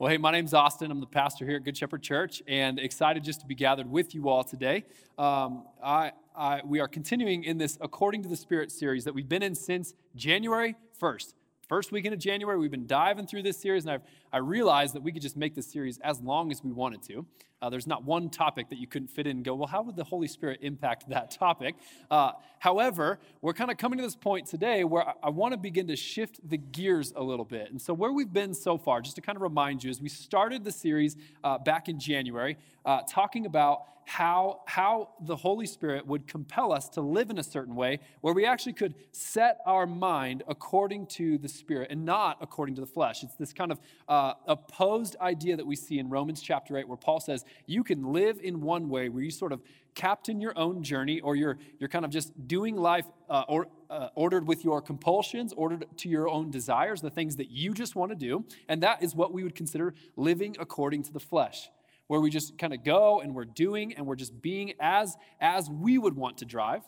Well, hey, my name's Austin. I'm the pastor here at Good Shepherd Church, and excited just to be gathered with you all today. Um, I, I, we are continuing in this According to the Spirit series that we've been in since January 1st. First weekend of January, we've been diving through this series, and I've, I realized that we could just make this series as long as we wanted to. Uh, there's not one topic that you couldn't fit in and go, well, how would the Holy Spirit impact that topic? Uh, however, we're kind of coming to this point today where I, I want to begin to shift the gears a little bit. And so, where we've been so far, just to kind of remind you, is we started the series uh, back in January uh, talking about how, how the Holy Spirit would compel us to live in a certain way where we actually could set our mind according to the Spirit and not according to the flesh. It's this kind of uh, opposed idea that we see in Romans chapter 8 where Paul says, you can live in one way where you sort of captain your own journey or you're, you're kind of just doing life uh, or, uh, ordered with your compulsions, ordered to your own desires, the things that you just want to do. And that is what we would consider living according to the flesh where we just kind of go and we're doing and we're just being as as we would want to drive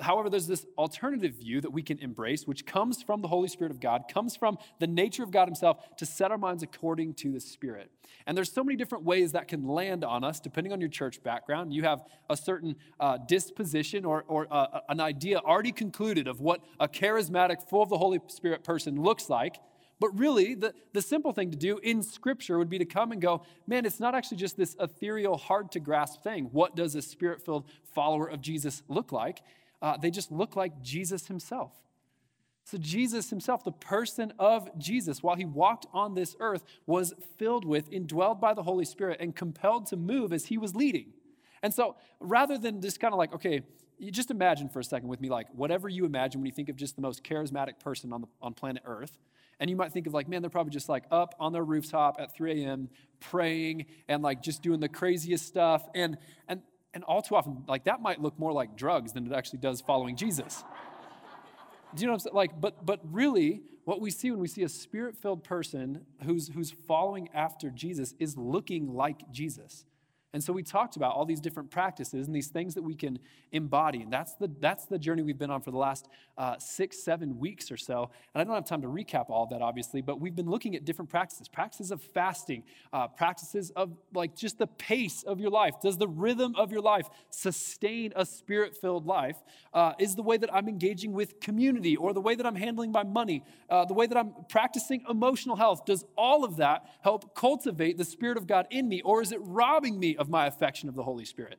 however there's this alternative view that we can embrace which comes from the holy spirit of god comes from the nature of god himself to set our minds according to the spirit and there's so many different ways that can land on us depending on your church background you have a certain uh, disposition or, or uh, an idea already concluded of what a charismatic full of the holy spirit person looks like but really, the, the simple thing to do in Scripture would be to come and go, man, it's not actually just this ethereal, hard to grasp thing. What does a spirit filled follower of Jesus look like? Uh, they just look like Jesus himself. So, Jesus himself, the person of Jesus, while he walked on this earth, was filled with, indwelled by the Holy Spirit, and compelled to move as he was leading. And so, rather than just kind of like, okay, you just imagine for a second with me, like whatever you imagine when you think of just the most charismatic person on, the, on planet Earth, and you might think of like, man, they're probably just like up on their rooftop at 3 a.m. praying and like just doing the craziest stuff. And and and all too often, like that might look more like drugs than it actually does following Jesus. Do you know what I'm saying? Like, but but really, what we see when we see a spirit-filled person who's who's following after Jesus is looking like Jesus. And so we talked about all these different practices and these things that we can embody. And that's the, that's the journey we've been on for the last uh, six, seven weeks or so. And I don't have time to recap all of that, obviously, but we've been looking at different practices practices of fasting, uh, practices of like just the pace of your life. Does the rhythm of your life sustain a spirit filled life? Uh, is the way that I'm engaging with community or the way that I'm handling my money, uh, the way that I'm practicing emotional health, does all of that help cultivate the Spirit of God in me? Or is it robbing me of of my affection of the Holy Spirit.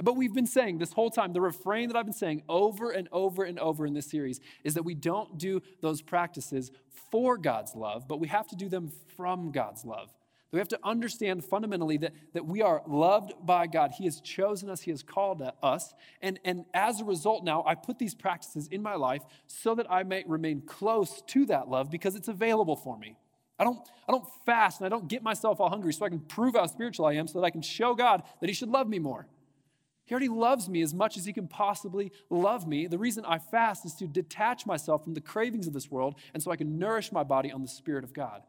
But we've been saying this whole time, the refrain that I've been saying over and over and over in this series is that we don't do those practices for God's love, but we have to do them from God's love. We have to understand fundamentally that, that we are loved by God. He has chosen us, He has called us. And, and as a result, now I put these practices in my life so that I may remain close to that love because it's available for me. I don't, I don't fast and I don't get myself all hungry so I can prove how spiritual I am so that I can show God that He should love me more. He already loves me as much as He can possibly love me. The reason I fast is to detach myself from the cravings of this world and so I can nourish my body on the Spirit of God.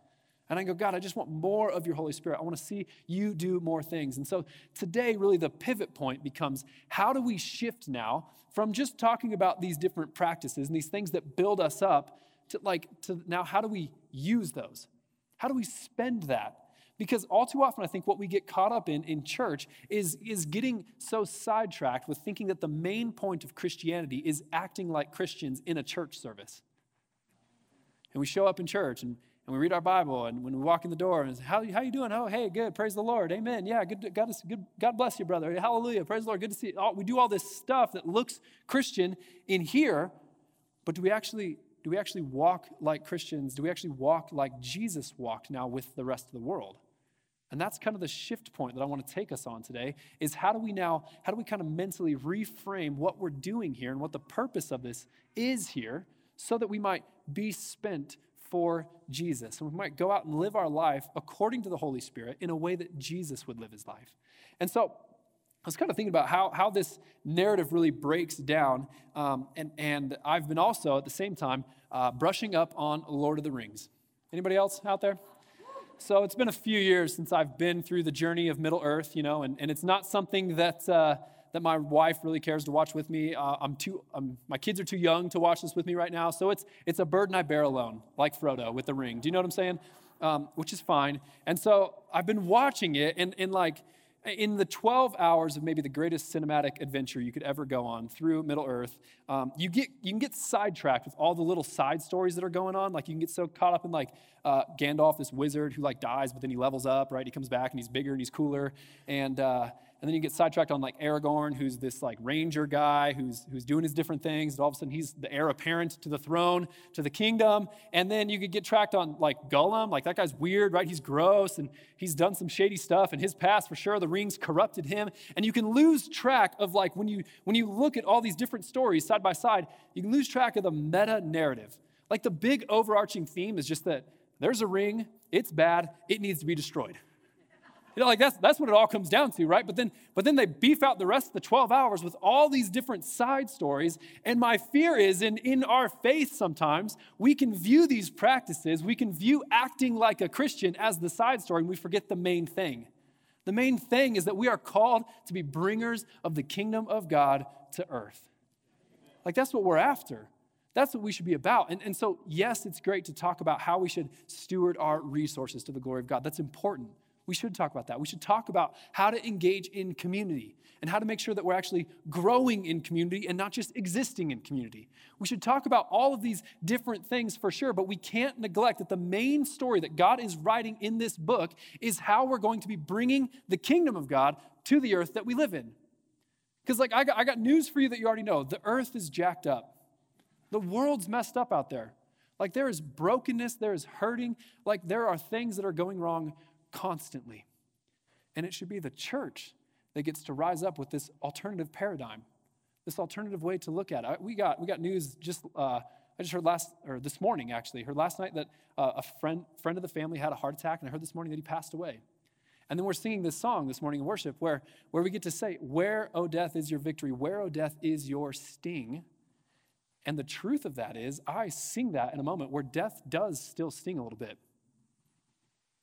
And I go, God, I just want more of your Holy Spirit. I want to see you do more things. And so today, really, the pivot point becomes how do we shift now from just talking about these different practices and these things that build us up to like to now how do we use those? How do we spend that? Because all too often, I think what we get caught up in in church is, is getting so sidetracked with thinking that the main point of Christianity is acting like Christians in a church service. And we show up in church and, and we read our Bible, and when we walk in the door, and how, how you doing? Oh, hey, good. Praise the Lord. Amen. Yeah, good, God, good, God bless you, brother. Hallelujah. Praise the Lord. Good to see you. We do all this stuff that looks Christian in here, but do we actually do we actually walk like Christians? Do we actually walk like Jesus walked now with the rest of the world? And that's kind of the shift point that I want to take us on today is how do we now, how do we kind of mentally reframe what we're doing here and what the purpose of this is here so that we might be spent for Jesus and we might go out and live our life according to the Holy Spirit in a way that Jesus would live his life. And so I was kind of thinking about how, how this narrative really breaks down. Um, and, and I've been also, at the same time, uh, brushing up on Lord of the Rings. Anybody else out there? So it's been a few years since I've been through the journey of Middle Earth, you know, and, and it's not something that, uh, that my wife really cares to watch with me. Uh, I'm too, um, my kids are too young to watch this with me right now. So it's, it's a burden I bear alone, like Frodo with the ring. Do you know what I'm saying? Um, which is fine. And so I've been watching it, and, and like, in the 12 hours of maybe the greatest cinematic adventure you could ever go on through Middle Earth, um, you, get, you can get sidetracked with all the little side stories that are going on. Like you can get so caught up in like uh, Gandalf, this wizard who like dies, but then he levels up, right? He comes back and he's bigger and he's cooler. And, uh, and then you get sidetracked on like Aragorn, who's this like ranger guy who's, who's doing his different things. And all of a sudden he's the heir apparent to the throne, to the kingdom. And then you could get tracked on like Gollum. Like that guy's weird, right? He's gross and he's done some shady stuff. And his past, for sure, the rings corrupted him. And you can lose track of like when you, when you look at all these different stories side by side, you can lose track of the meta narrative. Like the big overarching theme is just that there's a ring, it's bad, it needs to be destroyed. You know, like that's, that's what it all comes down to, right? But then, but then they beef out the rest of the 12 hours with all these different side stories. And my fear is in, in our faith sometimes, we can view these practices, we can view acting like a Christian as the side story, and we forget the main thing. The main thing is that we are called to be bringers of the kingdom of God to earth. Like that's what we're after. That's what we should be about. And, and so, yes, it's great to talk about how we should steward our resources to the glory of God. That's important. We should talk about that. We should talk about how to engage in community and how to make sure that we're actually growing in community and not just existing in community. We should talk about all of these different things for sure, but we can't neglect that the main story that God is writing in this book is how we're going to be bringing the kingdom of God to the earth that we live in. Because, like, I got, I got news for you that you already know the earth is jacked up, the world's messed up out there. Like, there is brokenness, there is hurting, like, there are things that are going wrong constantly. And it should be the church that gets to rise up with this alternative paradigm, this alternative way to look at it. We got, we got news just, uh, I just heard last, or this morning actually, heard last night that uh, a friend, friend of the family had a heart attack, and I heard this morning that he passed away. And then we're singing this song this morning in worship where, where we get to say, Where, O death, is your victory? Where, O death, is your sting? And the truth of that is, I sing that in a moment where death does still sting a little bit.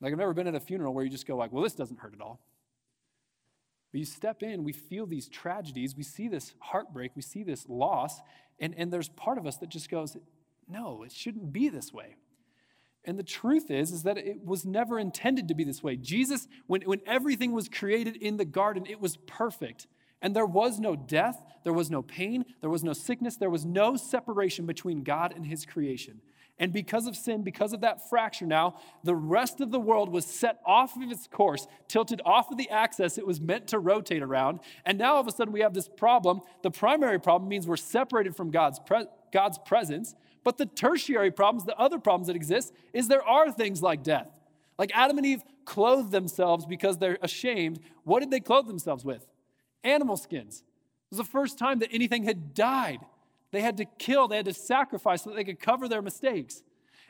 Like I've never been at a funeral where you just go like, well, this doesn't hurt at all. But you step in, we feel these tragedies, we see this heartbreak, we see this loss, and, and there's part of us that just goes, no, it shouldn't be this way. And the truth is, is that it was never intended to be this way. Jesus, when, when everything was created in the garden, it was perfect. And there was no death, there was no pain, there was no sickness, there was no separation between God and his creation. And because of sin, because of that fracture now, the rest of the world was set off of its course, tilted off of the axis it was meant to rotate around. And now all of a sudden we have this problem. The primary problem means we're separated from God's, pre- God's presence. But the tertiary problems, the other problems that exist, is there are things like death. Like Adam and Eve clothed themselves because they're ashamed. What did they clothe themselves with? Animal skins. It was the first time that anything had died. They had to kill, they had to sacrifice so that they could cover their mistakes.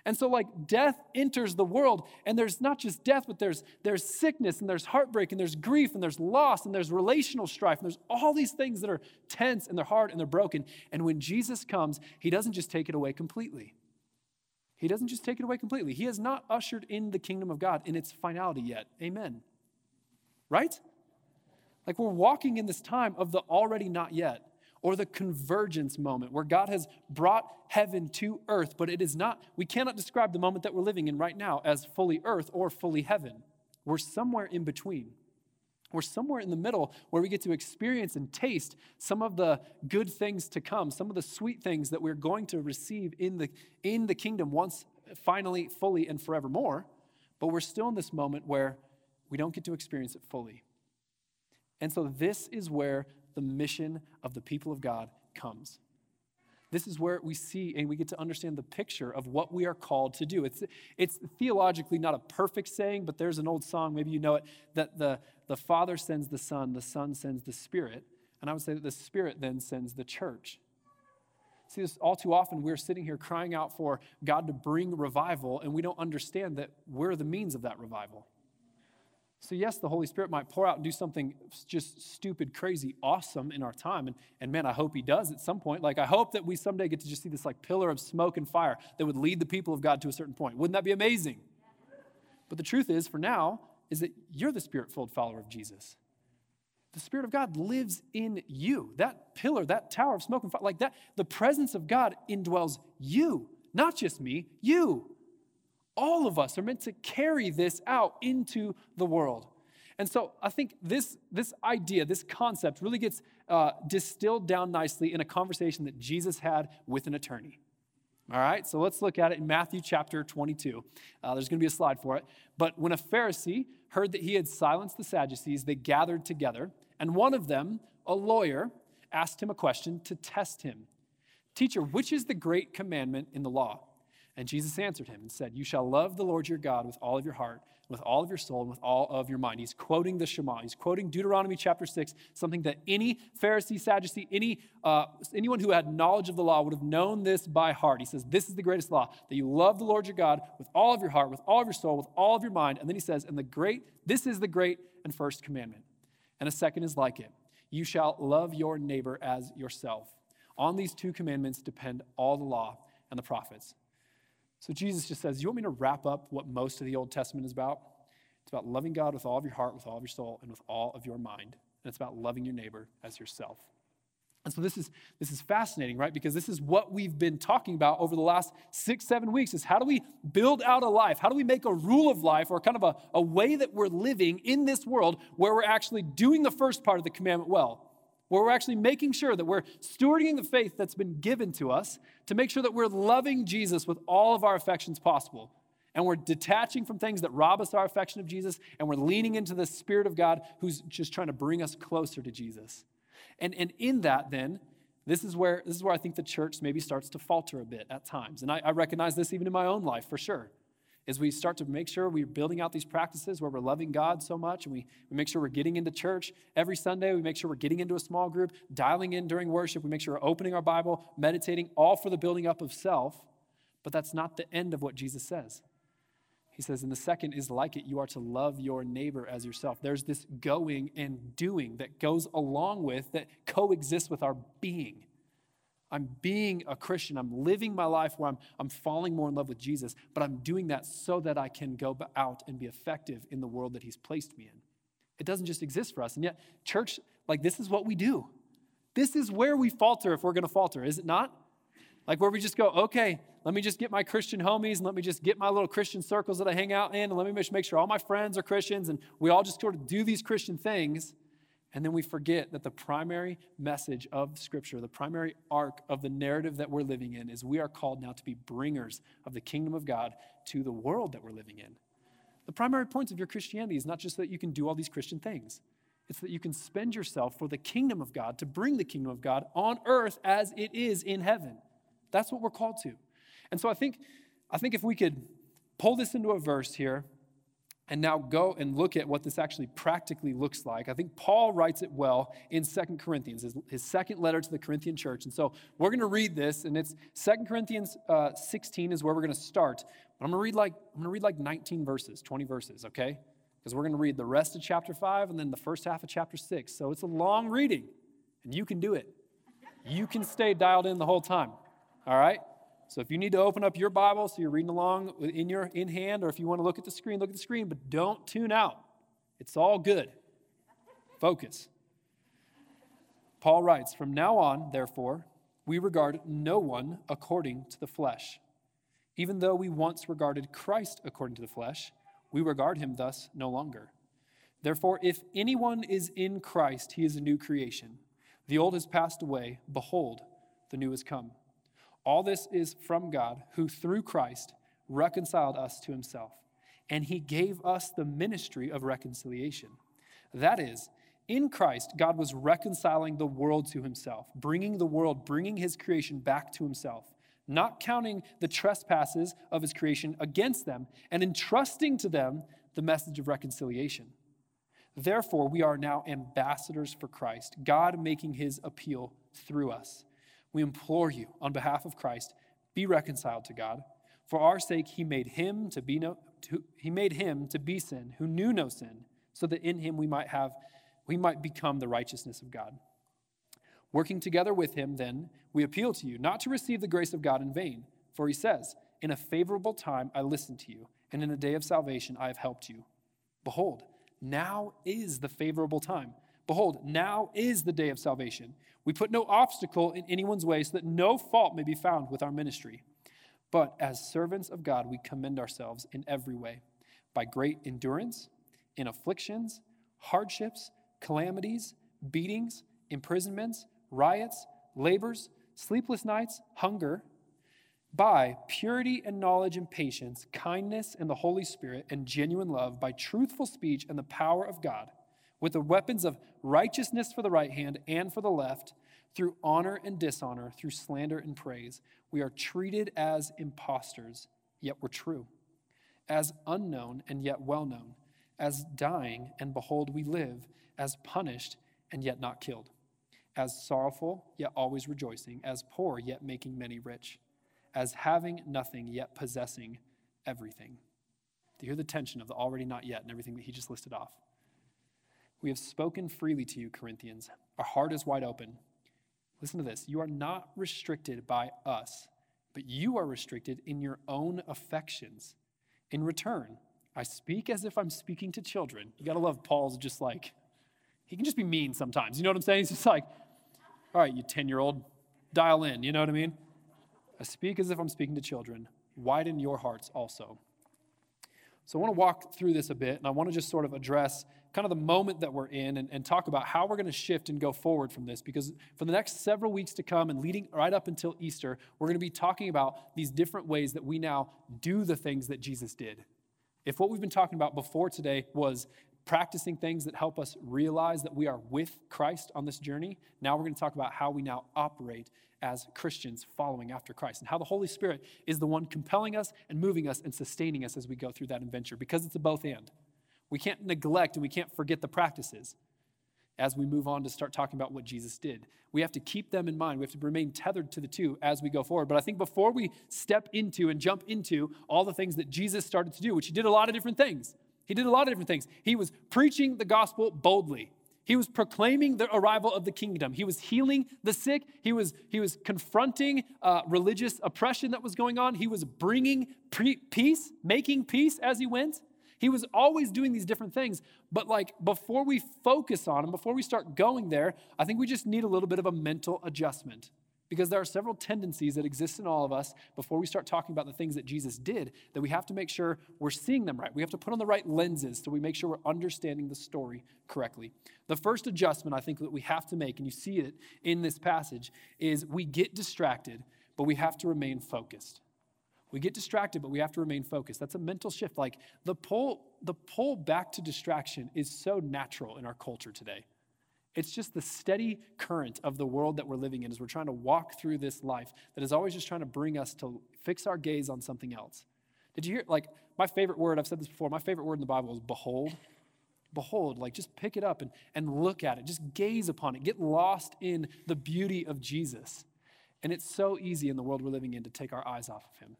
And so, like, death enters the world, and there's not just death, but there's, there's sickness, and there's heartbreak, and there's grief, and there's loss, and there's relational strife, and there's all these things that are tense, and they're hard, and they're broken. And when Jesus comes, he doesn't just take it away completely. He doesn't just take it away completely. He has not ushered in the kingdom of God in its finality yet. Amen. Right? Like, we're walking in this time of the already not yet or the convergence moment where God has brought heaven to earth, but it is not, we cannot describe the moment that we're living in right now as fully earth or fully heaven. We're somewhere in between. We're somewhere in the middle where we get to experience and taste some of the good things to come, some of the sweet things that we're going to receive in the, in the kingdom once finally, fully, and forevermore. But we're still in this moment where we don't get to experience it fully. And so, this is where the mission of the people of God comes. This is where we see and we get to understand the picture of what we are called to do. It's, it's theologically not a perfect saying, but there's an old song, maybe you know it, that the, the Father sends the Son, the Son sends the Spirit. And I would say that the Spirit then sends the church. See, this all too often we're sitting here crying out for God to bring revival, and we don't understand that we're the means of that revival. So, yes, the Holy Spirit might pour out and do something just stupid, crazy, awesome in our time. And, and man, I hope He does at some point. Like, I hope that we someday get to just see this like pillar of smoke and fire that would lead the people of God to a certain point. Wouldn't that be amazing? But the truth is, for now, is that you're the spirit filled follower of Jesus. The Spirit of God lives in you. That pillar, that tower of smoke and fire, like that, the presence of God indwells you, not just me, you all of us are meant to carry this out into the world. And so I think this, this idea, this concept really gets uh, distilled down nicely in a conversation that Jesus had with an attorney. All right, so let's look at it in Matthew chapter 22. Uh, there's going to be a slide for it. But when a Pharisee heard that he had silenced the Sadducees, they gathered together, and one of them, a lawyer, asked him a question to test him Teacher, which is the great commandment in the law? And Jesus answered him and said, You shall love the Lord your God with all of your heart, with all of your soul, and with all of your mind. He's quoting the Shema. He's quoting Deuteronomy chapter 6, something that any Pharisee, Sadducee, any, uh, anyone who had knowledge of the law would have known this by heart. He says, This is the greatest law, that you love the Lord your God with all of your heart, with all of your soul, with all of your mind. And then he says, And the great, this is the great and first commandment. And a second is like it you shall love your neighbor as yourself. On these two commandments depend all the law and the prophets. So Jesus just says, You want me to wrap up what most of the Old Testament is about? It's about loving God with all of your heart, with all of your soul, and with all of your mind. And it's about loving your neighbor as yourself. And so this is this is fascinating, right? Because this is what we've been talking about over the last six, seven weeks is how do we build out a life? How do we make a rule of life or kind of a, a way that we're living in this world where we're actually doing the first part of the commandment well? Where we're actually making sure that we're stewarding the faith that's been given to us to make sure that we're loving Jesus with all of our affections possible. And we're detaching from things that rob us our affection of Jesus, and we're leaning into the Spirit of God who's just trying to bring us closer to Jesus. And, and in that, then, this is where this is where I think the church maybe starts to falter a bit at times. And I, I recognize this even in my own life for sure is we start to make sure we're building out these practices where we're loving God so much and we, we make sure we're getting into church every Sunday. We make sure we're getting into a small group, dialing in during worship. We make sure we're opening our Bible, meditating, all for the building up of self. But that's not the end of what Jesus says. He says, and the second is like it, you are to love your neighbor as yourself. There's this going and doing that goes along with, that coexists with our being. I'm being a Christian. I'm living my life where I'm, I'm falling more in love with Jesus, but I'm doing that so that I can go out and be effective in the world that He's placed me in. It doesn't just exist for us. And yet, church, like, this is what we do. This is where we falter if we're going to falter, is it not? Like, where we just go, okay, let me just get my Christian homies and let me just get my little Christian circles that I hang out in and let me just make sure all my friends are Christians and we all just sort of do these Christian things. And then we forget that the primary message of Scripture, the primary arc of the narrative that we're living in, is we are called now to be bringers of the kingdom of God to the world that we're living in. The primary point of your Christianity is not just that you can do all these Christian things, it's that you can spend yourself for the kingdom of God, to bring the kingdom of God on earth as it is in heaven. That's what we're called to. And so I think, I think if we could pull this into a verse here, and now go and look at what this actually practically looks like. I think Paul writes it well in Second Corinthians, his, his, second letter to the Corinthian church. And so we're going to read this, and it's Second Corinthians uh, 16 is where we're going to start. But I'm going to read like I'm going to read like 19 verses, 20 verses, okay? Because we're going to read the rest of chapter 5 and then the first half of chapter 6. So it's a long reading, and you can do it. You can stay dialed in the whole time. All right? So if you need to open up your Bible so you're reading along in your in hand, or if you want to look at the screen, look at the screen, but don't tune out. It's all good. Focus. Paul writes, From now on, therefore, we regard no one according to the flesh. Even though we once regarded Christ according to the flesh, we regard him thus no longer. Therefore, if anyone is in Christ, he is a new creation. The old has passed away. Behold, the new has come. All this is from God, who through Christ reconciled us to himself, and he gave us the ministry of reconciliation. That is, in Christ, God was reconciling the world to himself, bringing the world, bringing his creation back to himself, not counting the trespasses of his creation against them, and entrusting to them the message of reconciliation. Therefore, we are now ambassadors for Christ, God making his appeal through us. We implore you, on behalf of Christ, be reconciled to God. For our sake, he made him to be no, to, he made him to be sin who knew no sin, so that in him we might have we might become the righteousness of God. Working together with him, then, we appeal to you not to receive the grace of God in vain, for he says, In a favorable time I listened to you, and in a day of salvation I have helped you. Behold, now is the favorable time. Behold, now is the day of salvation. We put no obstacle in anyone's way so that no fault may be found with our ministry. But as servants of God, we commend ourselves in every way by great endurance, in afflictions, hardships, calamities, beatings, imprisonments, riots, labors, sleepless nights, hunger, by purity and knowledge and patience, kindness and the Holy Spirit, and genuine love, by truthful speech and the power of God, with the weapons of righteousness for the right hand and for the left, through honor and dishonor, through slander and praise. We are treated as impostors, yet we're true, as unknown and yet well known, as dying, and behold, we live, as punished and yet not killed, as sorrowful, yet always rejoicing, as poor, yet making many rich as having nothing yet possessing everything. Do you hear the tension of the already not yet and everything that he just listed off? We have spoken freely to you, Corinthians. Our heart is wide open. Listen to this. You are not restricted by us, but you are restricted in your own affections. In return, I speak as if I'm speaking to children. You got to love Paul's just like, he can just be mean sometimes. You know what I'm saying? He's just like, all right, you 10 year old, dial in. You know what I mean? I speak as if I'm speaking to children. Widen your hearts also. So I want to walk through this a bit, and I want to just sort of address kind of the moment that we're in and, and talk about how we're going to shift and go forward from this. Because for the next several weeks to come and leading right up until Easter, we're going to be talking about these different ways that we now do the things that Jesus did. If what we've been talking about before today was practicing things that help us realize that we are with Christ on this journey, now we're going to talk about how we now operate as Christians following after Christ and how the Holy Spirit is the one compelling us and moving us and sustaining us as we go through that adventure because it's a both and. We can't neglect and we can't forget the practices as we move on to start talking about what Jesus did. We have to keep them in mind. We have to remain tethered to the two as we go forward. But I think before we step into and jump into all the things that Jesus started to do, which he did a lot of different things, he did a lot of different things. He was preaching the gospel boldly. He was proclaiming the arrival of the kingdom. He was healing the sick. He was, he was confronting uh, religious oppression that was going on. He was bringing pre- peace, making peace as he went. He was always doing these different things. But, like, before we focus on him, before we start going there, I think we just need a little bit of a mental adjustment because there are several tendencies that exist in all of us before we start talking about the things that Jesus did that we have to make sure we're seeing them right. We have to put on the right lenses so we make sure we're understanding the story correctly. The first adjustment I think that we have to make, and you see it in this passage, is we get distracted, but we have to remain focused. We get distracted, but we have to remain focused. That's a mental shift. Like the pull, the pull back to distraction is so natural in our culture today. It's just the steady current of the world that we're living in as we're trying to walk through this life that is always just trying to bring us to fix our gaze on something else. Did you hear? Like, my favorite word, I've said this before, my favorite word in the Bible is behold. Behold, like just pick it up and, and look at it. Just gaze upon it. Get lost in the beauty of Jesus. And it's so easy in the world we're living in to take our eyes off of him.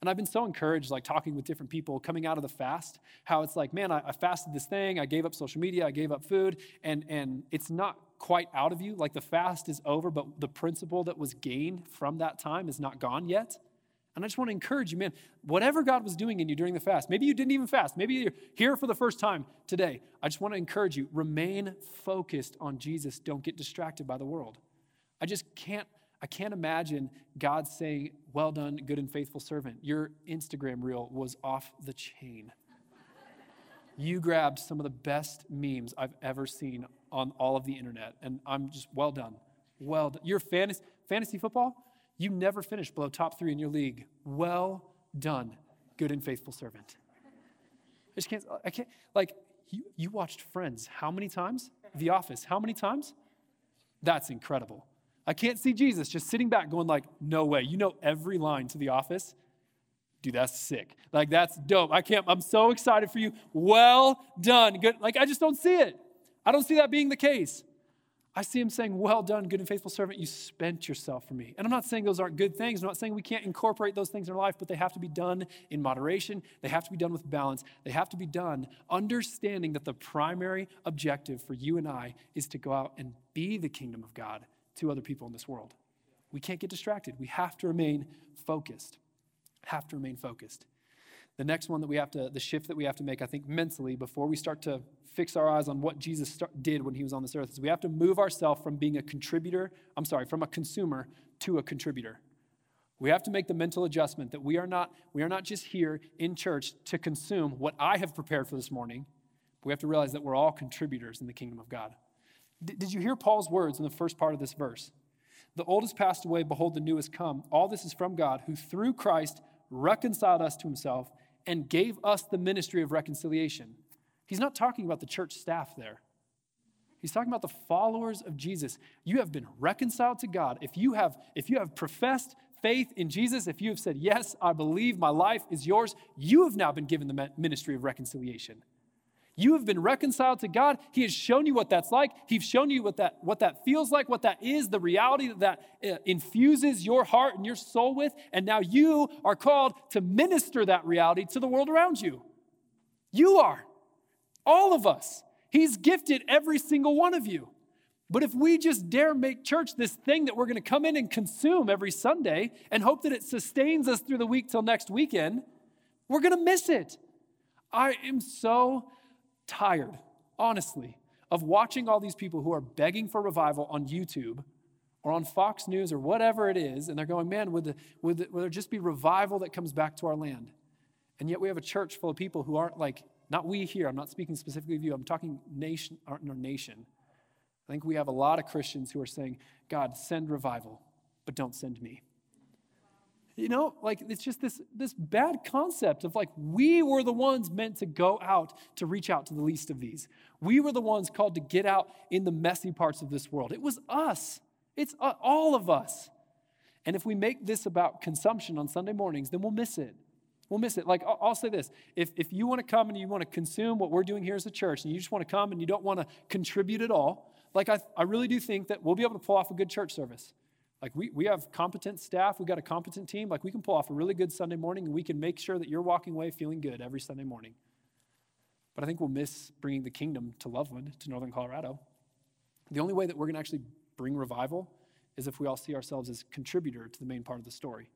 And I've been so encouraged, like talking with different people coming out of the fast, how it's like, man, I, I, fasted this thing, I gave up social media, I gave up food, and, and it's not quite out of you. Like the fast is over, but the principle that was gained from that time is not gone yet. And I just want to encourage you, man, whatever God was doing in you during the fast, maybe you didn't even fast, maybe you're here for the first time today. I just want to encourage you, remain focused on Jesus. Don't get distracted by the world. I just can't I can't imagine God saying, Well done, good and faithful servant. Your Instagram reel was off the chain. you grabbed some of the best memes I've ever seen on all of the internet, and I'm just well done. Well done. Your fantasy, fantasy football, you never finished below top three in your league. Well done, good and faithful servant. I just can't, I can't, like, you, you watched Friends how many times? The Office how many times? That's incredible. I can't see Jesus just sitting back going like, no way. You know every line to the office. Dude, that's sick. Like that's dope. I can't, I'm so excited for you. Well done. Good. Like I just don't see it. I don't see that being the case. I see him saying, Well done, good and faithful servant. You spent yourself for me. And I'm not saying those aren't good things. I'm not saying we can't incorporate those things in our life, but they have to be done in moderation. They have to be done with balance. They have to be done understanding that the primary objective for you and I is to go out and be the kingdom of God to other people in this world. We can't get distracted. We have to remain focused. Have to remain focused. The next one that we have to, the shift that we have to make, I think, mentally before we start to fix our eyes on what Jesus start, did when he was on this earth is we have to move ourselves from being a contributor, I'm sorry, from a consumer to a contributor. We have to make the mental adjustment that we are not, we are not just here in church to consume what I have prepared for this morning. But we have to realize that we're all contributors in the kingdom of God. Did you hear Paul's words in the first part of this verse? The old has passed away, behold, the new has come. All this is from God, who through Christ reconciled us to himself and gave us the ministry of reconciliation. He's not talking about the church staff there. He's talking about the followers of Jesus. You have been reconciled to God. If you have, if you have professed faith in Jesus, if you have said, Yes, I believe my life is yours, you have now been given the ministry of reconciliation. You have been reconciled to God. He has shown you what that's like. He's shown you what that, what that feels like, what that is, the reality that that uh, infuses your heart and your soul with. And now you are called to minister that reality to the world around you. You are. All of us. He's gifted every single one of you. But if we just dare make church this thing that we're going to come in and consume every Sunday and hope that it sustains us through the week till next weekend, we're going to miss it. I am so tired, honestly, of watching all these people who are begging for revival on YouTube or on Fox News or whatever it is, and they're going, man, would, the, would, the, would there just be revival that comes back to our land? And yet we have a church full of people who aren't like not we here, I'm not speaking specifically of you, I'm talking nation, our nation. I think we have a lot of Christians who are saying, God, send revival, but don't send me. You know, like it's just this, this bad concept of like we were the ones meant to go out to reach out to the least of these. We were the ones called to get out in the messy parts of this world. It was us, it's uh, all of us. And if we make this about consumption on Sunday mornings, then we'll miss it. We'll miss it. Like, I'll, I'll say this if, if you want to come and you want to consume what we're doing here as a church, and you just want to come and you don't want to contribute at all, like, I, I really do think that we'll be able to pull off a good church service. Like, we, we have competent staff, we've got a competent team. Like, we can pull off a really good Sunday morning, and we can make sure that you're walking away feeling good every Sunday morning. But I think we'll miss bringing the kingdom to Loveland, to Northern Colorado. The only way that we're going to actually bring revival is if we all see ourselves as contributor to the main part of the story,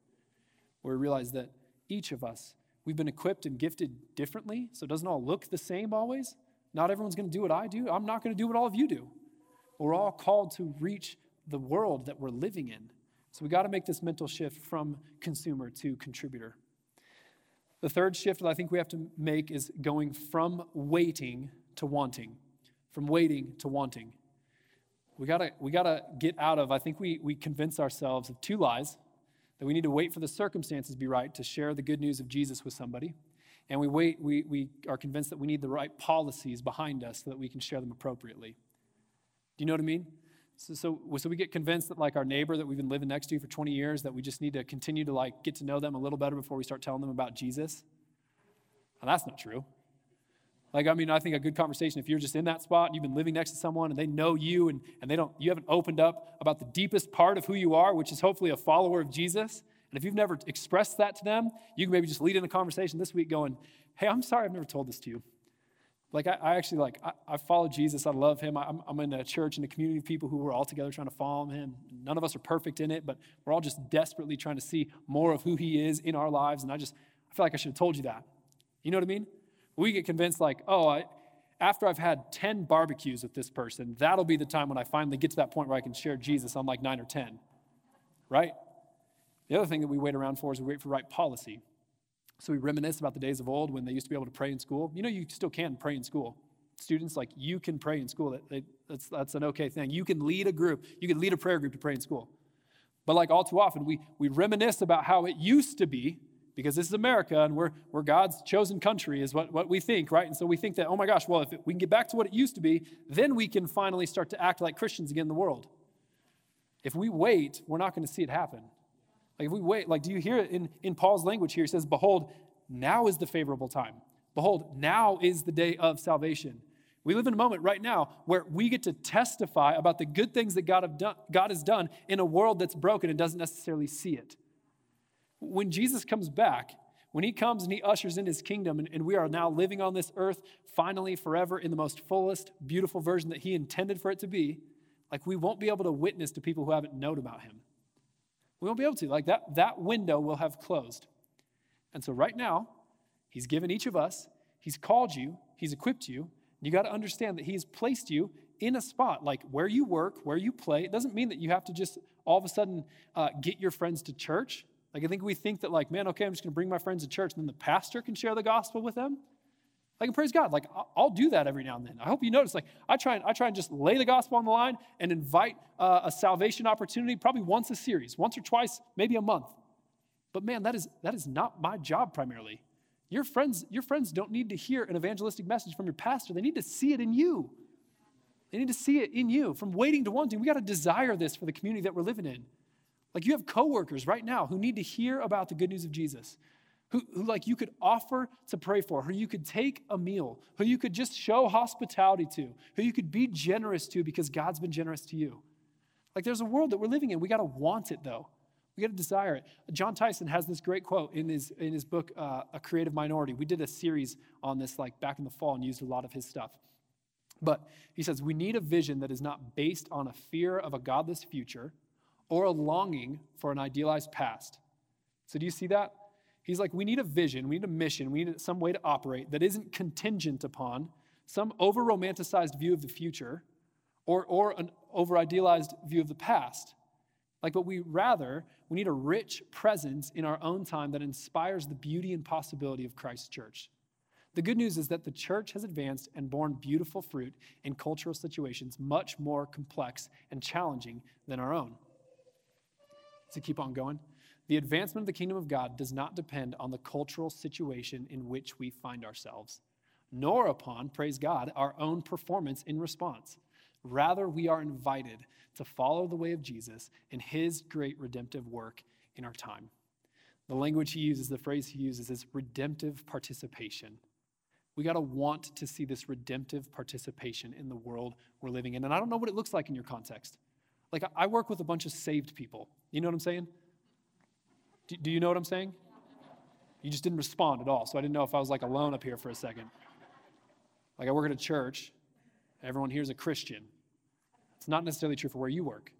where we realize that each of us. We've been equipped and gifted differently, so it doesn't all look the same always. Not everyone's going to do what I do. I'm not going to do what all of you do. But We're all called to reach the world that we're living in. So we got to make this mental shift from consumer to contributor. The third shift that I think we have to make is going from waiting to wanting. From waiting to wanting. We gotta, we gotta get out of, I think we, we convince ourselves of two lies that we need to wait for the circumstances to be right to share the good news of Jesus with somebody. And we wait, we, we are convinced that we need the right policies behind us so that we can share them appropriately. Do you know what I mean? So, so, so we get convinced that like our neighbor that we've been living next to for 20 years, that we just need to continue to like get to know them a little better before we start telling them about Jesus. Well, that's not true. Like, I mean, I think a good conversation, if you're just in that spot and you've been living next to someone and they know you and, and they don't, you haven't opened up about the deepest part of who you are, which is hopefully a follower of Jesus. And if you've never expressed that to them, you can maybe just lead in a conversation this week going, Hey, I'm sorry I've never told this to you. Like, I, I actually like, I, I, follow Jesus. I love him. I'm, I'm in a church and a community of people who are all together trying to follow him. None of us are perfect in it, but we're all just desperately trying to see more of who he is in our lives. And I just, I feel like I should have told you that. You know what I mean? We get convinced, like, oh, I, after I've had 10 barbecues with this person, that'll be the time when I finally get to that point where I can share Jesus on like nine or 10. Right? The other thing that we wait around for is we wait for right policy. So we reminisce about the days of old when they used to be able to pray in school. You know, you still can pray in school. Students, like, you can pray in school. that's, that's an okay thing. You can lead a group, you can lead a prayer group to pray in school. But, like, all too often, we, we reminisce about how it used to be because this is America and we're, we're God's chosen country, is what, what we think, right? And so we think that, oh my gosh, well, if it, we can get back to what it used to be, then we can finally start to act like Christians again in the world. If we wait, we're not going to see it happen. Like if we wait, like do you hear it in, in Paul's language here? He says, Behold, now is the favorable time. Behold, now is the day of salvation. We live in a moment right now where we get to testify about the good things that God, have done, God has done in a world that's broken and doesn't necessarily see it. When Jesus comes back, when he comes and he ushers in his kingdom, and, and we are now living on this earth finally forever in the most fullest, beautiful version that he intended for it to be, like we won't be able to witness to people who haven't known about him. We won't be able to. Like that, that window will have closed. And so right now, he's given each of us, he's called you, he's equipped you, you got to understand that He's placed you in a spot like where you work, where you play. It doesn't mean that you have to just all of a sudden uh, get your friends to church. Like, I think we think that, like, man, okay, I'm just going to bring my friends to church, and then the pastor can share the gospel with them. Like, and praise God, like, I'll do that every now and then. I hope you notice, like, I try and, I try and just lay the gospel on the line and invite uh, a salvation opportunity probably once a series, once or twice, maybe a month. But man, that is, that is not my job primarily. Your friends, your friends don't need to hear an evangelistic message from your pastor. They need to see it in you. They need to see it in you. From waiting to wanting, we got to desire this for the community that we're living in. Like you have coworkers right now who need to hear about the good news of Jesus, who, who like you could offer to pray for, who you could take a meal, who you could just show hospitality to, who you could be generous to because God's been generous to you. Like there's a world that we're living in. We got to want it though. We got to desire it. Jon Tyson has this great quote in his, in his book, uh, A Creative Minority. We did a series on this like back in the fall and used a lot of his stuff. But he says, we need a vision that is not based on a fear of a godless future or a longing for an idealized past. So do you see that? He's like, we need a vision, we need a mission, we need some way to operate that isn't contingent upon some over romanticized view of the future or, or an over idealized view of the past. Like, but we rather, we need a rich presence in our own time that inspires the beauty and possibility of Christ's church. The good news is that the church has advanced and borne beautiful fruit in cultural situations much more complex and challenging than our own. To keep on going, the advancement of the kingdom of God does not depend on the cultural situation in which we find ourselves, nor upon, praise God, our own performance in response. Rather, we are invited to follow the way of Jesus and his great redemptive work in our time. The language he uses, the phrase he uses is redemptive participation. We got to want to see this redemptive participation in the world we're living in. And I don't know what it looks like in your context. Like, I work with a bunch of saved people. You know what I'm saying? Do, do you know what I'm saying? You just didn't respond at all. So I didn't know if I was like alone up here for a second. Like, I work at a church, everyone here is a Christian. It's not necessarily true for where you work.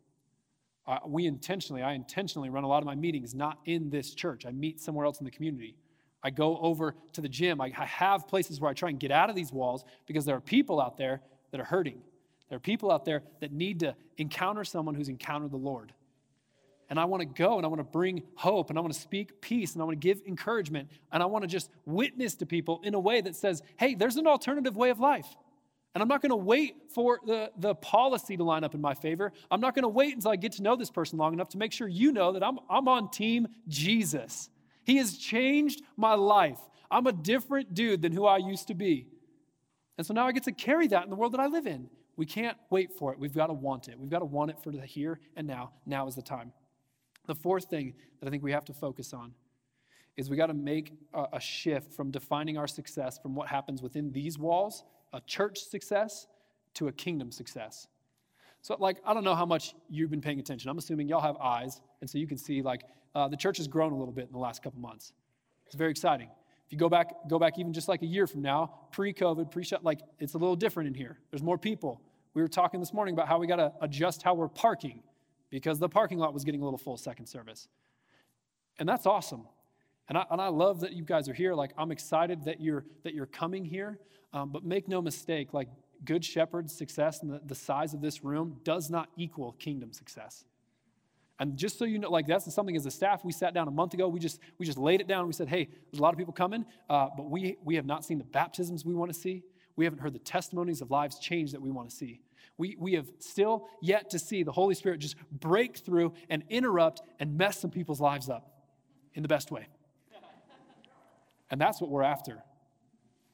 Uh, we intentionally, I intentionally run a lot of my meetings not in this church. I meet somewhere else in the community. I go over to the gym. I, I have places where I try and get out of these walls because there are people out there that are hurting. There are people out there that need to encounter someone who's encountered the Lord. And I want to go and I want to bring hope and I want to speak peace and I want to give encouragement and I want to just witness to people in a way that says, hey, there's an alternative way of life. And I'm not going to wait for the, the policy to line up in my favor. I'm not going to wait until I get to know this person long enough to make sure you know that I'm, I'm on team Jesus. He has changed my life. I'm a different dude than who I used to be. And so now I get to carry that in the world that I live in. We can't wait for it. We've got to want it. We've got to want it for the here and now. Now is the time. The fourth thing that I think we have to focus on is we got to make a, a shift from defining our success from what happens within these walls a church success to a kingdom success. So, like, I don't know how much you've been paying attention. I'm assuming y'all have eyes, and so you can see, like, uh, the church has grown a little bit in the last couple months. It's very exciting. If you go back, go back even just like a year from now, pre-COVID, pre-shut, like, it's a little different in here. There's more people. We were talking this morning about how we got to adjust how we're parking because the parking lot was getting a little full second service. And that's awesome. And I, and I love that you guys are here. Like, I'm excited that you're, that you're coming here. Um, but make no mistake, like, Good Shepherd success and the, the size of this room does not equal kingdom success. And just so you know, like that's something as a staff, we sat down a month ago. We just we just laid it down. We said, hey, there's a lot of people coming, uh, but we we have not seen the baptisms we want to see. We haven't heard the testimonies of lives changed that we want to see. We, we have still yet to see the Holy Spirit just break through and interrupt and mess some people's lives up in the best way. And that's what we're after.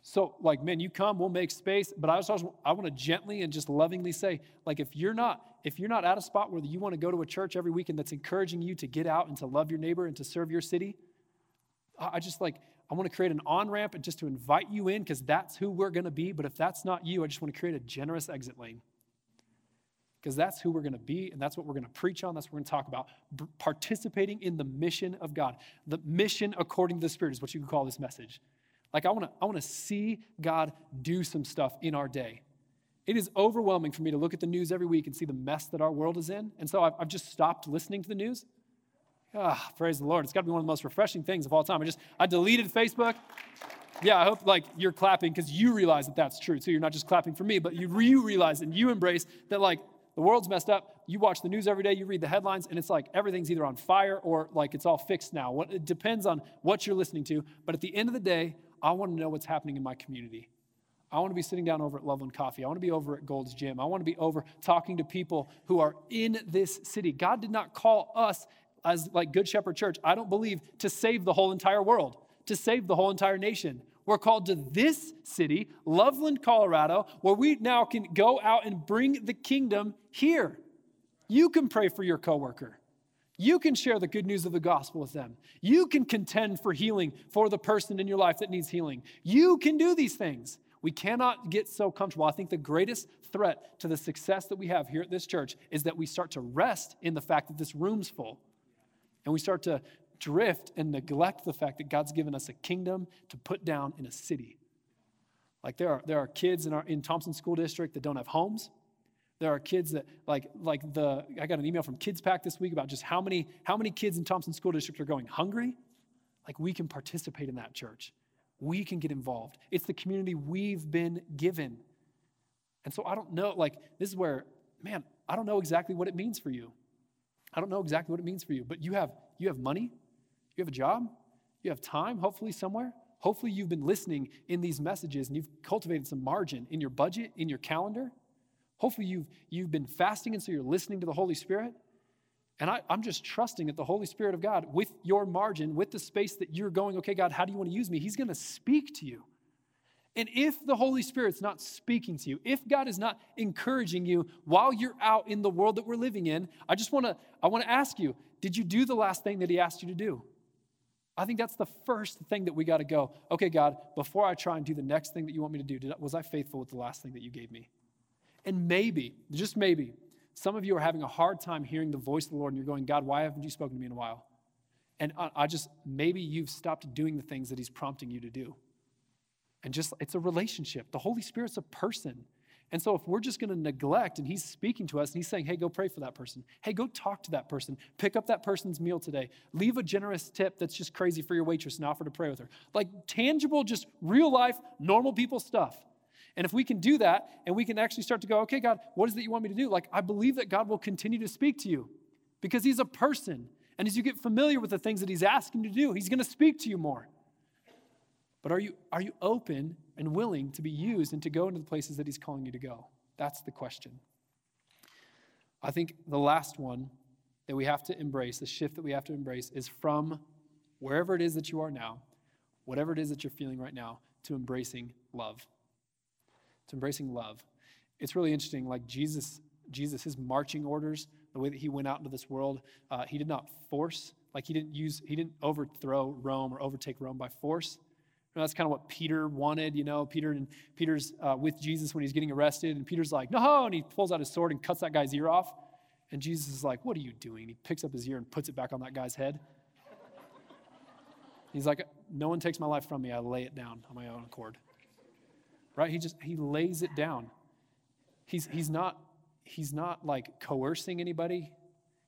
So, like, man, you come, we'll make space. But I just I want to gently and just lovingly say, like, if you're not if you're not at a spot where you want to go to a church every weekend that's encouraging you to get out and to love your neighbor and to serve your city, I just like I want to create an on ramp and just to invite you in because that's who we're going to be. But if that's not you, I just want to create a generous exit lane because that's who we're going to be and that's what we're going to preach on. That's what we're going to talk about. Participating in the mission of God. The mission according to the Spirit is what you could call this message. Like, I want to I want to see God do some stuff in our day. It is overwhelming for me to look at the news every week and see the mess that our world is in. And so I've, I've just stopped listening to the news. Ah, praise the Lord. It's got to be one of the most refreshing things of all time. I just, I deleted Facebook. Yeah, I hope like you're clapping because you realize that that's true too. You're not just clapping for me, but you, you realize and you embrace that like the world's messed up. You watch the news every day, you read the headlines, and it's like everything's either on fire or like it's all fixed now. It depends on what you're listening to. But at the end of the day, I want to know what's happening in my community. I want to be sitting down over at Loveland Coffee. I want to be over at Gold's Gym. I want to be over talking to people who are in this city. God did not call us as like Good Shepherd Church, I don't believe, to save the whole entire world, to save the whole entire nation. We're called to this city, Loveland, Colorado, where we now can go out and bring the kingdom here. You can pray for your coworker. You can share the good news of the gospel with them. You can contend for healing for the person in your life that needs healing. You can do these things. We cannot get so comfortable. I think the greatest threat to the success that we have here at this church is that we start to rest in the fact that this room's full. And we start to drift and neglect the fact that God's given us a kingdom to put down in a city. Like there are, there are kids in, our, in Thompson School District that don't have homes. There are kids that like like the I got an email from Kids Pack this week about just how many how many kids in Thompson School District are going hungry. Like we can participate in that church. We can get involved. It's the community we've been given. And so I don't know like this is where man, I don't know exactly what it means for you. I don't know exactly what it means for you, but you have you have money, you have a job, you have time, hopefully somewhere. Hopefully you've been listening in these messages and you've cultivated some margin in your budget, in your calendar. Hopefully you've you've been fasting and so you're listening to the Holy Spirit. And I, am just trusting that the Holy Spirit of God, with your margin, with the space that you're going, okay, God, how do you want to use me? He's going to speak to you. And if the Holy Spirit's not speaking to you, if God is not encouraging you while you're out in the world that we're living in, I just want to I want to ask you, did you do the last thing that he asked you to do? I think that's the first thing that we got to go. Okay, God, before I try and do the next thing that you want me to do, did, was I faithful with the last thing that you gave me? And maybe, just maybe, some of you are having a hard time hearing the voice of the Lord and you're going, God, why haven't you spoken to me in a while? And I, I just, maybe you've stopped doing the things that he's prompting you to do. And just, it's a relationship. The Holy Spirit's a person. And so, if we're just going to neglect and He's speaking to us and He's saying, hey, go pray for that person. Hey, go talk to that person. Pick up that person's meal today. Leave a generous tip that's just crazy for your waitress and offer to pray with her. Like tangible, just real life, normal people stuff. And if we can do that and we can actually start to go, okay, God, what is it you want me to do? Like, I believe that God will continue to speak to you because He's a person. And as you get familiar with the things that He's asking you to do, He's going to speak to you more. But are you, are you open and willing to be used and to go into the places that He's calling you to go? That's the question. I think the last one that we have to embrace, the shift that we have to embrace, is from wherever it is that you are now, whatever it is that you're feeling right now, to embracing love. To embracing love. It's really interesting, like Jesus, Jesus, his marching orders, the way that he went out into this world, uh, he did not force, like he didn't use, he didn't overthrow Rome or overtake Rome by force know, that's kind of what Peter wanted, you know. Peter and Peter's uh, with Jesus when he's getting arrested, and Peter's like, "No!" and he pulls out his sword and cuts that guy's ear off. And Jesus is like, "What are you doing?" He picks up his ear and puts it back on that guy's head. He's like, "No one takes my life from me. I lay it down on my own accord." Right? He just he lays it down. He's he's not he's not like coercing anybody.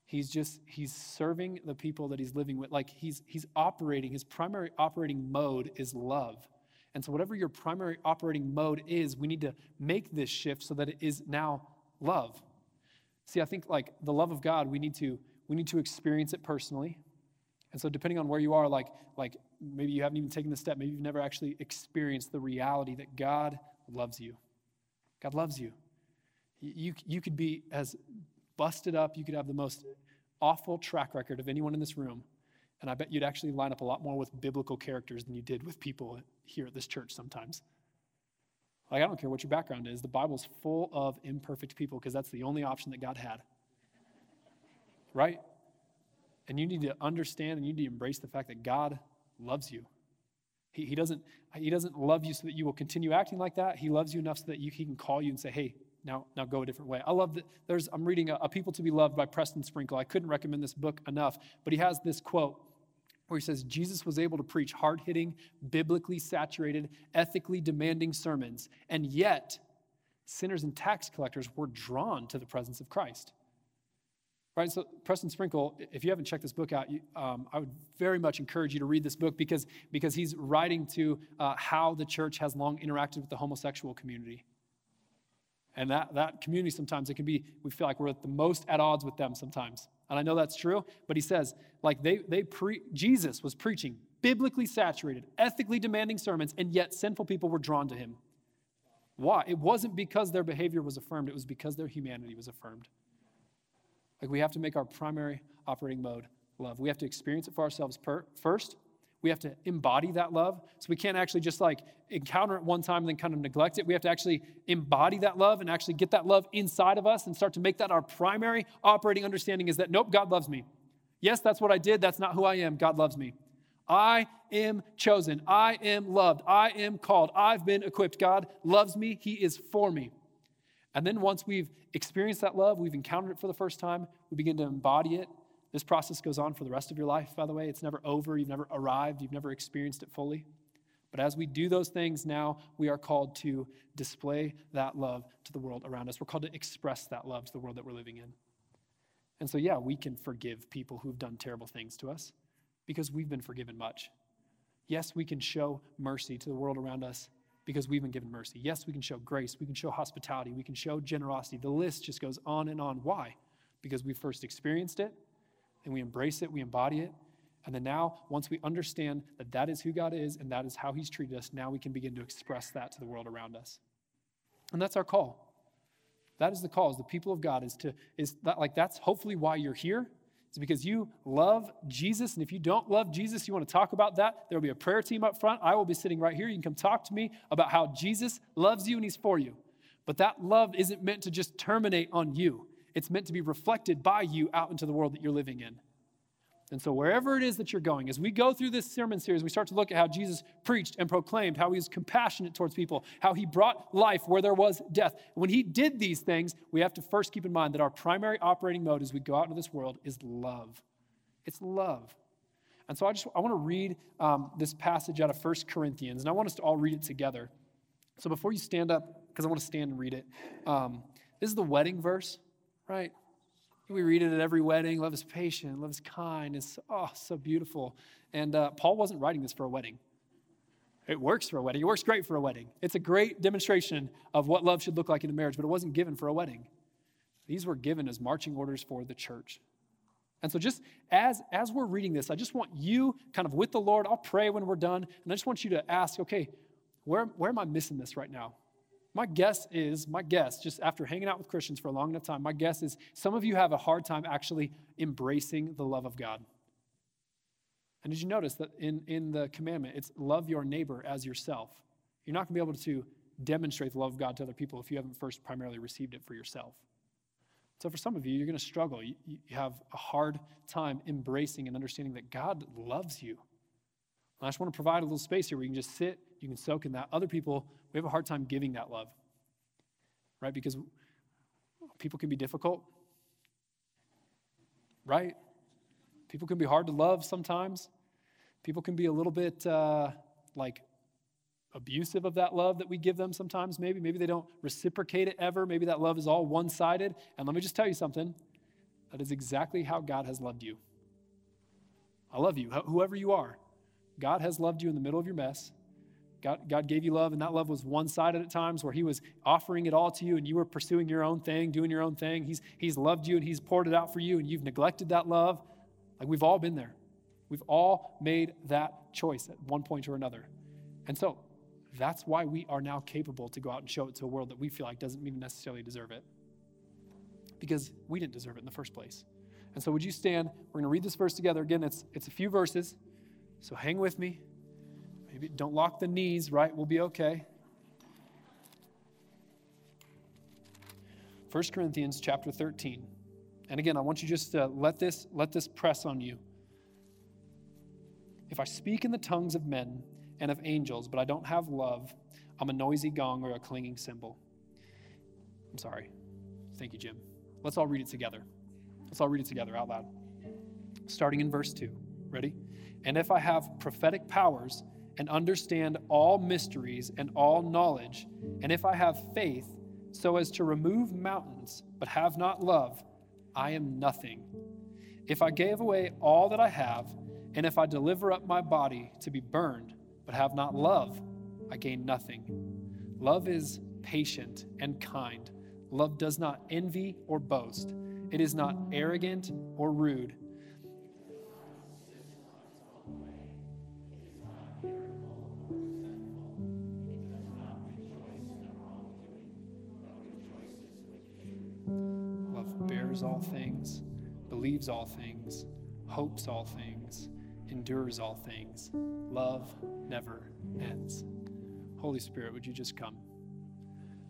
He's just, he's serving the people that he's living with. Like he's, he's operating, his primary operating mode is love. And so, whatever your primary operating mode is, we need to make this shift so that it is now love. See, I think like the love of God, we need to, we need to experience it personally. And so, depending on where you are, like, like maybe you haven't even taken the step, maybe you've never actually experienced the reality that God loves you. God loves you. You, you could be as busted up. You could have the most awful track record of anyone in this room. And I bet you'd actually line up a lot more with biblical characters than you did with people here at this church sometimes. Like, I don't care what your background is, the Bible's full of imperfect people because that's the only option that God had. Right? And you need to understand and you need to embrace the fact that God loves you. He, he, doesn't, he doesn't love you so that you will continue acting like that. He loves you enough so that you, he can call you and say, hey, now, now go a different way. I love that there's, I'm reading a, a People to Be Loved by Preston Sprinkle. I couldn't recommend this book enough, but he has this quote where he says, Jesus was able to preach hard hitting, biblically saturated, ethically demanding sermons, and yet sinners and tax collectors were drawn to the presence of Christ. Right, so Preston Sprinkle, if you haven't checked this book out, you, um, I would very much encourage you to read this book because, because he's writing to uh, how the church has long interacted with the homosexual community. And that, that community sometimes, it can be, we feel like we're at the most at odds with them sometimes. And I know that's true, but he says, like they, they pre, Jesus was preaching biblically saturated, ethically demanding sermons, and yet sinful people were drawn to him. Why? It wasn't because their behavior was affirmed, it was because their humanity was affirmed. Like we have to make our primary operating mode love. We have to experience it for ourselves per- first. We have to embody that love. So we can't actually just like encounter it one time and then kind of neglect it. We have to actually embody that love and actually get that love inside of us and start to make that our primary operating understanding is that nope, God loves me. Yes, that's what I did. That's not who I am. God loves me. I am chosen. I am loved. I am called. I've been equipped. God loves me. He is for me. And then once we've experienced that love, we've encountered it for the first time, we begin to embody it. This process goes on for the rest of your life, by the way. It's never over. You've never arrived. You've never experienced it fully. But as we do those things now, we are called to display that love to the world around us. We're called to express that love to the world that we're living in. And so, yeah, we can forgive people who've done terrible things to us because we've been forgiven much. Yes, we can show mercy to the world around us because we've been given mercy. Yes, we can show grace, we can show hospitality, we can show generosity. The list just goes on and on. Why? Because we first experienced it, and we embrace it, we embody it. And then now, once we understand that that is who God is and that is how He's treated us, now we can begin to express that to the world around us. And that's our call. That is the call, as the people of God, is to, is that like that's hopefully why you're here. It's because you love Jesus. And if you don't love Jesus, you want to talk about that, there will be a prayer team up front. I will be sitting right here. You can come talk to me about how Jesus loves you and he's for you. But that love isn't meant to just terminate on you, it's meant to be reflected by you out into the world that you're living in. And so, wherever it is that you're going, as we go through this sermon series, we start to look at how Jesus preached and proclaimed, how he was compassionate towards people, how he brought life where there was death. When he did these things, we have to first keep in mind that our primary operating mode as we go out into this world is love. It's love. And so, I just I want to read um, this passage out of 1 Corinthians, and I want us to all read it together. So, before you stand up, because I want to stand and read it, um, this is the wedding verse, right? We read it at every wedding. Love is patient, love is kind. It's oh, so beautiful. And uh, Paul wasn't writing this for a wedding. It works for a wedding. It works great for a wedding. It's a great demonstration of what love should look like in a marriage, but it wasn't given for a wedding. These were given as marching orders for the church. And so, just as, as we're reading this, I just want you kind of with the Lord. I'll pray when we're done. And I just want you to ask, okay, where, where am I missing this right now? My guess is, my guess, just after hanging out with Christians for a long enough time, my guess is some of you have a hard time actually embracing the love of God. And did you notice that in, in the commandment, it's love your neighbor as yourself? You're not going to be able to demonstrate the love of God to other people if you haven't first primarily received it for yourself. So, for some of you, you're going to struggle. You, you have a hard time embracing and understanding that God loves you. And I just want to provide a little space here where you can just sit, you can soak in that. Other people, we have a hard time giving that love, right? Because people can be difficult, right? People can be hard to love sometimes. People can be a little bit uh, like abusive of that love that we give them sometimes, maybe. Maybe they don't reciprocate it ever. Maybe that love is all one sided. And let me just tell you something that is exactly how God has loved you. I love you, whoever you are. God has loved you in the middle of your mess. God, God gave you love, and that love was one sided at times where He was offering it all to you and you were pursuing your own thing, doing your own thing. He's, he's loved you and He's poured it out for you, and you've neglected that love. Like we've all been there. We've all made that choice at one point or another. And so that's why we are now capable to go out and show it to a world that we feel like doesn't even necessarily deserve it. Because we didn't deserve it in the first place. And so, would you stand? We're going to read this verse together. Again, it's, it's a few verses. So hang with me. Maybe don't lock the knees, right? We'll be okay. 1 Corinthians chapter 13. And again, I want you just to let this let this press on you. If I speak in the tongues of men and of angels, but I don't have love, I'm a noisy gong or a clanging cymbal. I'm sorry. Thank you, Jim. Let's all read it together. Let's all read it together out loud. Starting in verse 2. Ready? And if I have prophetic powers and understand all mysteries and all knowledge, and if I have faith so as to remove mountains, but have not love, I am nothing. If I gave away all that I have, and if I deliver up my body to be burned, but have not love, I gain nothing. Love is patient and kind. Love does not envy or boast. It is not arrogant or rude. Bears all things, believes all things, hopes all things, endures all things. Love never ends. Holy Spirit, would you just come?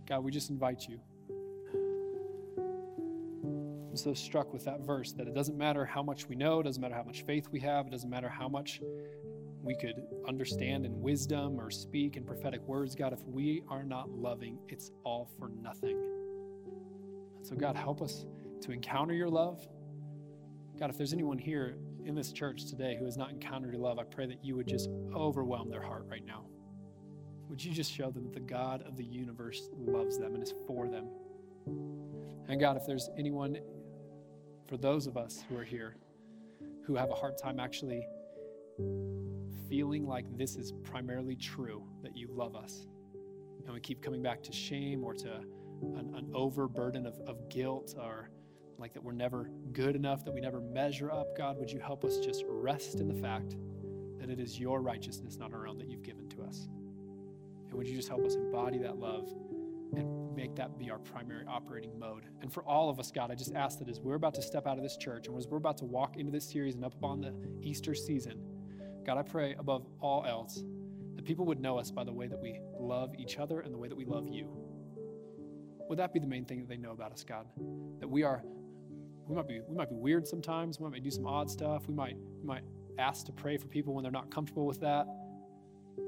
God, we just invite you. I'm so struck with that verse that it doesn't matter how much we know, it doesn't matter how much faith we have, it doesn't matter how much we could understand in wisdom or speak in prophetic words. God, if we are not loving, it's all for nothing. So, God, help us to encounter your love. God, if there's anyone here in this church today who has not encountered your love, I pray that you would just overwhelm their heart right now. Would you just show them that the God of the universe loves them and is for them? And God, if there's anyone, for those of us who are here, who have a hard time actually feeling like this is primarily true, that you love us, and we keep coming back to shame or to an, an overburden of, of guilt or like that we're never good enough, that we never measure up, God, would you help us just rest in the fact that it is your righteousness, not our own, that you've given to us? And would you just help us embody that love and make that be our primary operating mode? And for all of us, God, I just ask that as we're about to step out of this church and as we're about to walk into this series and up upon the Easter season, God, I pray above all else that people would know us by the way that we love each other and the way that we love you. Would that be the main thing that they know about us, God? That we are we might be we might be weird sometimes. We might do some odd stuff. We might we might ask to pray for people when they're not comfortable with that.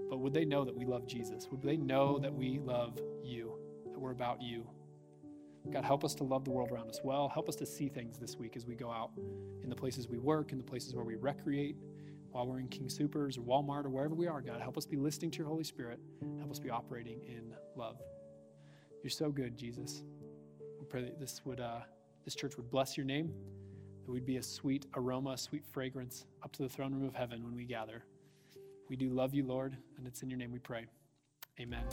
But would they know that we love Jesus? Would they know that we love you? That we're about you? God, help us to love the world around us well. Help us to see things this week as we go out in the places we work, in the places where we recreate, while we're in King Supers or Walmart or wherever we are, God. Help us be listening to your Holy Spirit. Help us be operating in love. You're so good, Jesus. We pray that this would uh, this church would bless your name, that we'd be a sweet aroma, a sweet fragrance up to the throne room of heaven when we gather. We do love you, Lord, and it's in your name we pray. Amen.